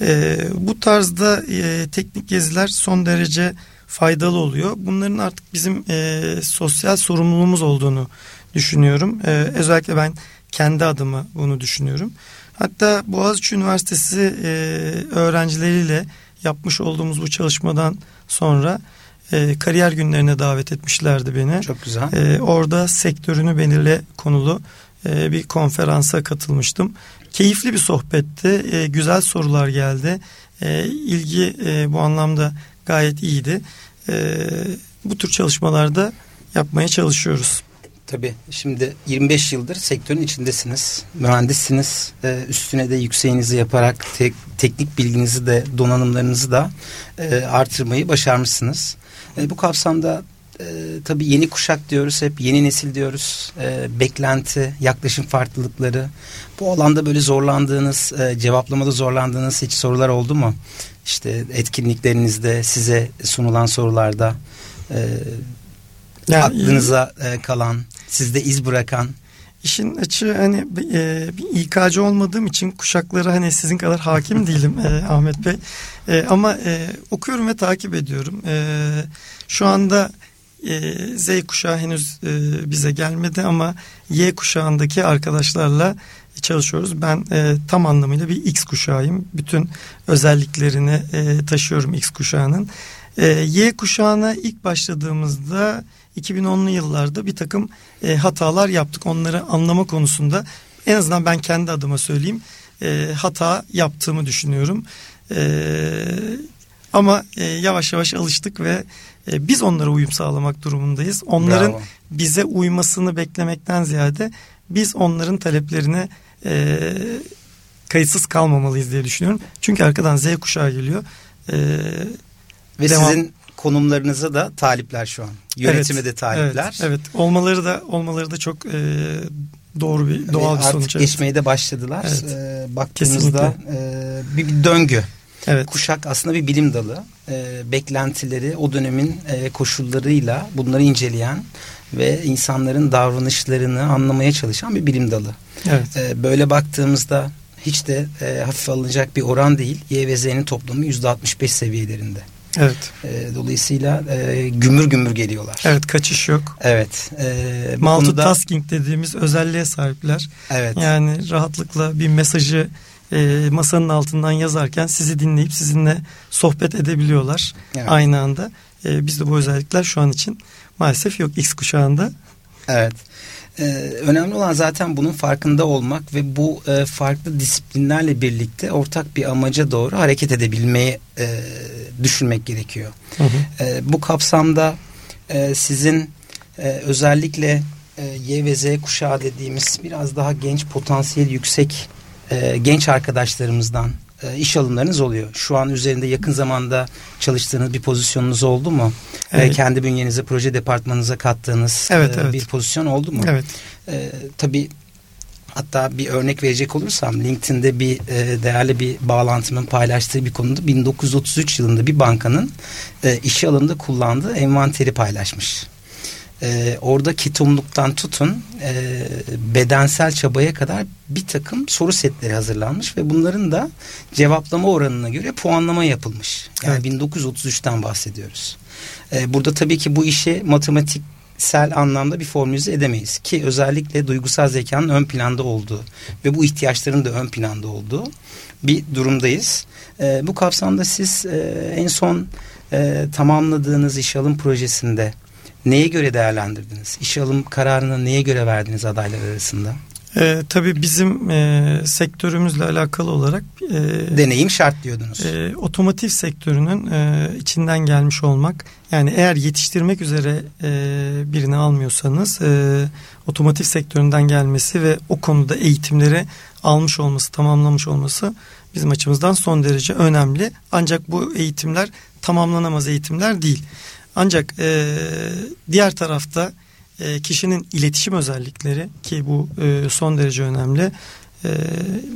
E, bu tarzda e, teknik geziler son derece faydalı oluyor. Bunların artık bizim e, sosyal sorumluluğumuz olduğunu düşünüyorum. E, özellikle ben kendi adıma bunu düşünüyorum. Hatta Boğaziçi Üniversitesi e, öğrencileriyle yapmış olduğumuz bu çalışmadan sonra e, kariyer günlerine davet etmişlerdi beni. Çok güzel. E, orada sektörünü belirle konulu e, bir konferansa katılmıştım. Keyifli bir sohbetti. E, güzel sorular geldi. E, ilgi e, bu anlamda gayet iyiydi. E, bu tür çalışmalarda yapmaya çalışıyoruz. Tabii şimdi 25 yıldır sektörün içindesiniz. Mühendissiniz. Ee, üstüne de yükseğinizi yaparak tek, teknik bilginizi de donanımlarınızı da e, artırmayı başarmışsınız. E, bu kapsamda e, tabii yeni kuşak diyoruz hep yeni nesil diyoruz. E, beklenti, yaklaşım farklılıkları. Bu alanda böyle zorlandığınız, e, cevaplamada zorlandığınız hiç sorular oldu mu? İşte etkinliklerinizde size sunulan sorularda e, yani, aklınıza e, kalan, sizde iz bırakan İşin açığı hani e, bir İK'cı olmadığım için kuşaklara hani sizin kadar hakim değilim e, Ahmet Bey. E, ama e, okuyorum ve takip ediyorum. E, şu anda e, Z kuşağı henüz e, bize gelmedi ama Y kuşağındaki arkadaşlarla çalışıyoruz. Ben e, tam anlamıyla bir X kuşağıyım. Bütün özelliklerini e, taşıyorum X kuşağının. E, y kuşağına ilk başladığımızda 2010'lu yıllarda bir takım e, hatalar yaptık. Onları anlama konusunda en azından ben kendi adıma söyleyeyim e, hata yaptığımı düşünüyorum. E, ama e, yavaş yavaş alıştık ve e, biz onlara uyum sağlamak durumundayız. Onların Bravo. bize uymasını beklemekten ziyade biz onların taleplerine e, kayıtsız kalmamalıyız diye düşünüyorum. Çünkü arkadan Z kuşağı geliyor. E, ve devam. sizin konumlarınıza da talipler şu an. Yönetime evet, de talipler. Evet, evet. Olmaları da olmaları da çok e, doğru bir doğal bir sonuç. Artık geçmeye de başladılar. Evet. E, baktığımızda e, bir, bir döngü. Evet. Kuşak aslında bir bilim dalı. E, beklentileri o dönemin e, koşullarıyla bunları inceleyen ve insanların davranışlarını anlamaya çalışan bir bilim dalı. Evet. E, böyle baktığımızda hiç de e, hafife alınacak bir oran değil. Y ve Z'nin toplamı yüzde 65 seviyelerinde. Evet. E, dolayısıyla e, gümür gümür geliyorlar. Evet kaçış yok. Evet. E, Multitasking konuda... dediğimiz özelliğe sahipler. Evet. Yani rahatlıkla bir mesajı e, masanın altından yazarken sizi dinleyip sizinle sohbet edebiliyorlar evet. aynı anda. E, bizde bu özellikler şu an için maalesef yok X kuşağında. Evet. Ee, önemli olan zaten bunun farkında olmak ve bu e, farklı disiplinlerle birlikte ortak bir amaca doğru hareket edebilmeyi e, düşünmek gerekiyor. Hı hı. E, bu kapsamda e, sizin e, özellikle e, Y ve Z kuşağı dediğimiz biraz daha genç potansiyel yüksek e, genç arkadaşlarımızdan e, iş alımlarınız oluyor. Şu an üzerinde yakın zamanda çalıştığınız bir pozisyonunuz oldu mu? Evet. E, kendi bünyenize, proje departmanınıza kattığınız evet, e, evet. bir pozisyon oldu mu? Evet. E, tabii Hatta bir örnek verecek olursam LinkedIn'de bir e, değerli bir bağlantımın paylaştığı bir konuda 1933 yılında bir bankanın e, işe alımda kullandığı envanteri paylaşmış e, orada ketumluktan tutun e, bedensel çabaya kadar bir takım soru setleri hazırlanmış ve bunların da cevaplama oranına göre puanlama yapılmış. Yani evet. 1933'ten bahsediyoruz. E, burada tabii ki bu işi matematiksel anlamda bir formülize edemeyiz ki özellikle duygusal zekanın ön planda olduğu ve bu ihtiyaçların da ön planda olduğu bir durumdayız. E, bu kapsamda siz e, en son e, tamamladığınız iş alım projesinde neye göre değerlendirdiniz? İşe alım kararını neye göre verdiniz adaylar arasında? E, tabii bizim e, sektörümüzle alakalı olarak e, deneyim şart diyordunuz. E, otomotiv sektörünün e, içinden gelmiş olmak yani eğer yetiştirmek üzere e, birini almıyorsanız e, otomotiv sektöründen gelmesi ve o konuda eğitimleri almış olması tamamlamış olması bizim açımızdan son derece önemli. Ancak bu eğitimler tamamlanamaz eğitimler değil. Ancak e, diğer tarafta e, kişinin iletişim özellikleri ki bu e, son derece önemli. E,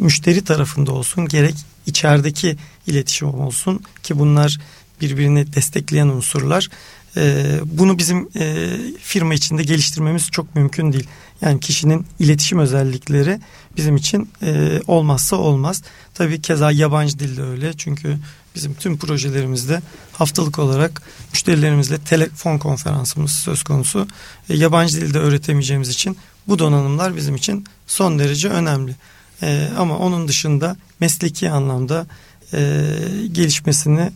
müşteri tarafında olsun gerek içerideki iletişim olsun ki bunlar birbirini destekleyen unsurlar. E, bunu bizim e, firma içinde geliştirmemiz çok mümkün değil. Yani kişinin iletişim özellikleri bizim için e, olmazsa olmaz. Tabii keza yabancı dilde öyle çünkü bizim tüm projelerimizde haftalık olarak müşterilerimizle telefon konferansımız söz konusu. E, yabancı dilde öğretemeyeceğimiz için bu donanımlar bizim için son derece önemli. E, ama onun dışında mesleki anlamda e, gelişmesini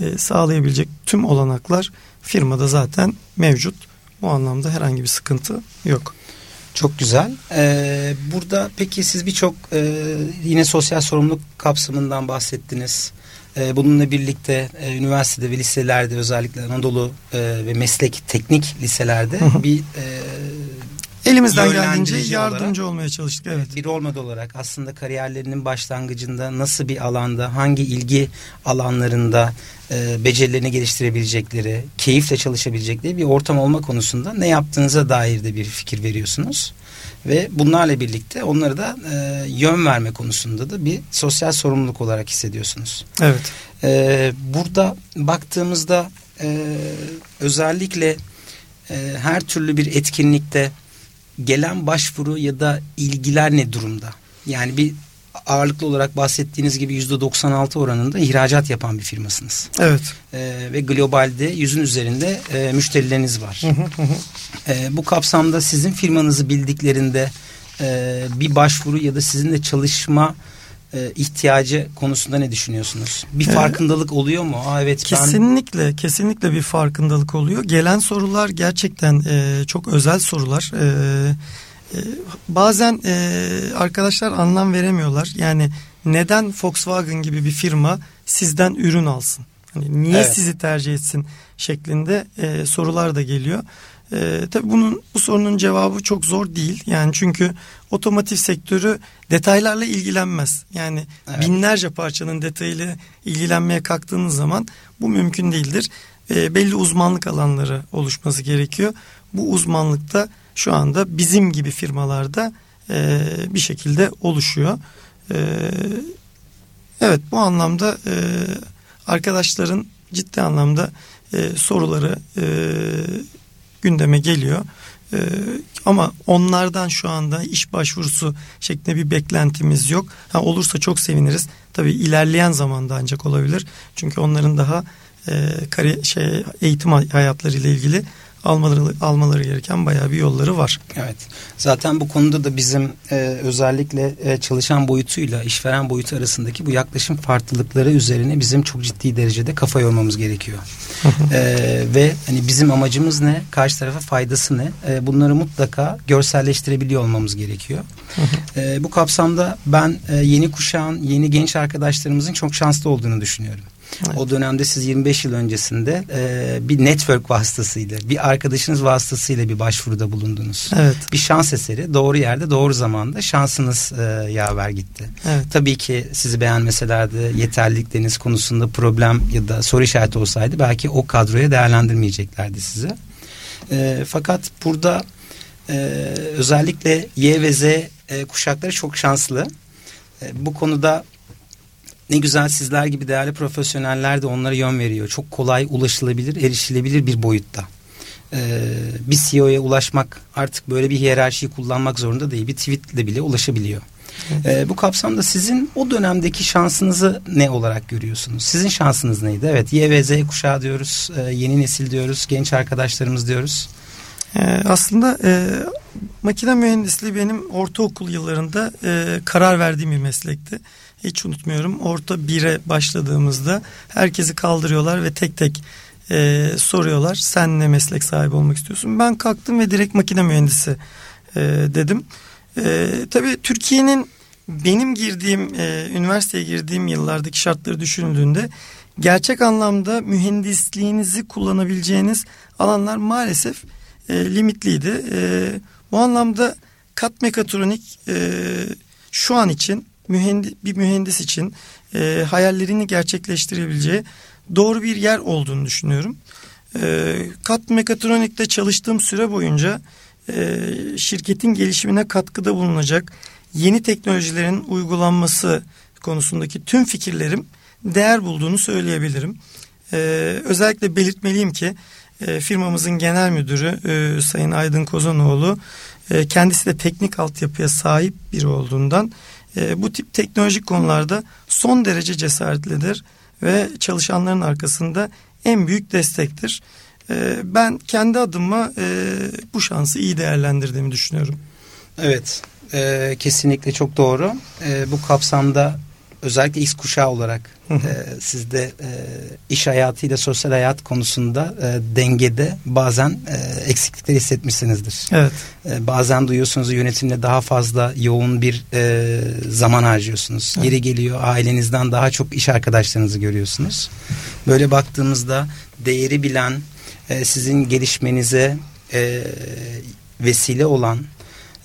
e, sağlayabilecek tüm olanaklar firmada zaten mevcut. Bu anlamda herhangi bir sıkıntı yok. Çok güzel. Ee, burada peki siz birçok e, yine sosyal sorumluluk kapsamından bahsettiniz. E, bununla birlikte e, üniversitede ve liselerde özellikle Anadolu e, ve meslek teknik liselerde bir e, Elimizden geldiğince yardımcı olarak, olmaya çalıştık. Evet. Bir rol model olarak aslında kariyerlerinin başlangıcında nasıl bir alanda, hangi ilgi alanlarında e, becerilerini geliştirebilecekleri, keyifle çalışabilecekleri bir ortam olma konusunda ne yaptığınıza dair de bir fikir veriyorsunuz. Ve bunlarla birlikte onları da e, yön verme konusunda da bir sosyal sorumluluk olarak hissediyorsunuz. Evet. E, burada baktığımızda e, özellikle e, her türlü bir etkinlikte gelen başvuru ya da ilgiler ne durumda? Yani bir ağırlıklı olarak bahsettiğiniz gibi yüzde 96 oranında ihracat yapan bir firmasınız. Evet. Ee, ve globalde yüzün üzerinde e, müşterileriniz var. ee, bu kapsamda sizin firmanızı bildiklerinde e, bir başvuru ya da sizinle çalışma e, ihtiyacı konusunda ne düşünüyorsunuz? Bir farkındalık oluyor mu? Aa, evet kesinlikle ben... kesinlikle bir farkındalık oluyor. Gelen sorular gerçekten e, çok özel sorular. E, e, bazen e, arkadaşlar anlam veremiyorlar. Yani neden Volkswagen gibi bir firma sizden ürün alsın? Hani niye evet. sizi tercih etsin şeklinde e, sorular da geliyor. E, tabii bunun bu sorunun cevabı çok zor değil. Yani çünkü otomotiv sektörü detaylarla ilgilenmez. Yani evet. binlerce parçanın detayıyla ilgilenmeye kalktığınız zaman bu mümkün değildir. E, belli uzmanlık alanları oluşması gerekiyor. Bu uzmanlıkta şu anda bizim gibi firmalarda e, bir şekilde oluşuyor. E, evet bu anlamda e, arkadaşların ciddi anlamda e, soruları e, gündeme geliyor. Ee, ama onlardan şu anda iş başvurusu şeklinde bir beklentimiz yok. Ha, olursa çok seviniriz. Tabii ilerleyen zamanda ancak olabilir. Çünkü onların daha e, kari, şey, eğitim hayatları ile ilgili almaları almaları gereken bayağı bir yolları var. Evet. Zaten bu konuda da bizim e, özellikle e, çalışan boyutuyla işveren boyutu arasındaki bu yaklaşım farklılıkları üzerine bizim çok ciddi derecede kafa yormamız gerekiyor. e, ve hani bizim amacımız ne? Karşı tarafa faydası ne? E, bunları mutlaka görselleştirebiliyor olmamız gerekiyor. e, bu kapsamda ben e, yeni kuşağın, yeni genç arkadaşlarımızın çok şanslı olduğunu düşünüyorum. Evet. O dönemde siz 25 yıl öncesinde e, bir network vasıtasıyla, bir arkadaşınız vasıtasıyla bir başvuruda bulundunuz. Evet. Bir şans eseri doğru yerde doğru zamanda şansınız e, yaver gitti. Evet. Tabii ki sizi beğenmeseler de yeterlilikleriniz konusunda problem ya da soru işareti olsaydı belki o kadroya değerlendirmeyeceklerdi sizi. E, fakat burada e, özellikle Y ve Z e, kuşakları çok şanslı. E, bu konuda ne güzel sizler gibi değerli profesyoneller de onlara yön veriyor. Çok kolay ulaşılabilir, erişilebilir bir boyutta. Ee, bir CEO'ya ulaşmak artık böyle bir hiyerarşiyi kullanmak zorunda değil. Bir tweetle bile ulaşabiliyor. Evet. Ee, bu kapsamda sizin o dönemdeki şansınızı ne olarak görüyorsunuz? Sizin şansınız neydi? Evet Y ve Z kuşağı diyoruz, e, yeni nesil diyoruz, genç arkadaşlarımız diyoruz. Ee, aslında e, makine mühendisliği benim ortaokul yıllarında e, karar verdiğim bir meslekti. Hiç unutmuyorum. Orta bire başladığımızda herkesi kaldırıyorlar ve tek tek e, soruyorlar. Sen ne meslek sahibi olmak istiyorsun? Ben kalktım ve direkt makine mühendisi e, dedim. E, tabii Türkiye'nin benim girdiğim e, üniversiteye girdiğim yıllardaki şartları düşünüldüğünde gerçek anlamda mühendisliğinizi kullanabileceğiniz alanlar maalesef e, limitliydi. E, bu anlamda kat mekatronik e, şu an için mühendis, bir mühendis için e, hayallerini gerçekleştirebileceği doğru bir yer olduğunu düşünüyorum. E, Kat Mekatronik'te çalıştığım süre boyunca e, şirketin gelişimine katkıda bulunacak yeni teknolojilerin uygulanması konusundaki tüm fikirlerim değer bulduğunu söyleyebilirim. E, özellikle belirtmeliyim ki e, firmamızın genel müdürü e, Sayın Aydın Kozanoğlu e, kendisi de teknik altyapıya sahip biri olduğundan e, bu tip teknolojik konularda son derece cesaretlidir ve çalışanların arkasında en büyük destektir. E, ben kendi adıma e, bu şansı iyi değerlendirdiğimi düşünüyorum. Evet, e, kesinlikle çok doğru. E, bu kapsamda özellikle X kuşağı olarak e, siz de e, iş hayatıyla sosyal hayat konusunda e, dengede bazen e, eksiklikler hissetmişsinizdir. Evet. E, bazen duyuyorsunuz yönetimle daha fazla yoğun bir e, zaman harcıyorsunuz. Evet. Geri geliyor ailenizden daha çok iş arkadaşlarınızı görüyorsunuz. Böyle baktığımızda değeri bilen, e, sizin gelişmenize e, vesile olan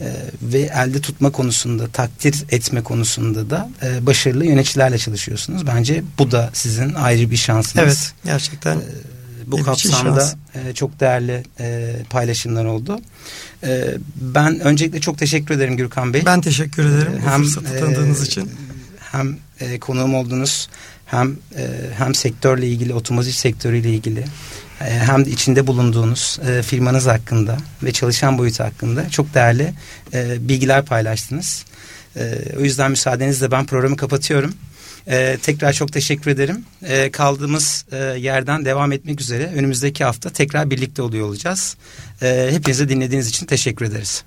e, ve elde tutma konusunda, takdir etme konusunda da e, başarılı yöneticilerle çalışıyorsunuz. Bence bu da sizin ayrı bir şansınız. Evet, gerçekten. E, bu kapsamda e, çok değerli e, paylaşımlar oldu. E, ben öncelikle çok teşekkür ederim Gürkan Bey. Ben teşekkür ederim e, hem, fırsatı tanıdığınız e, için. Hem e, konuğum oldunuz hem e, hem sektörle ilgili, otomotiv sektörüyle ilgili hem de içinde bulunduğunuz e, firmanız hakkında ve çalışan boyutu hakkında çok değerli e, bilgiler paylaştınız. E, o yüzden müsaadenizle ben programı kapatıyorum. Ee, tekrar çok teşekkür ederim. Ee, kaldığımız e, yerden devam etmek üzere önümüzdeki hafta tekrar birlikte oluyor olacağız. Ee, hepinize dinlediğiniz için teşekkür ederiz.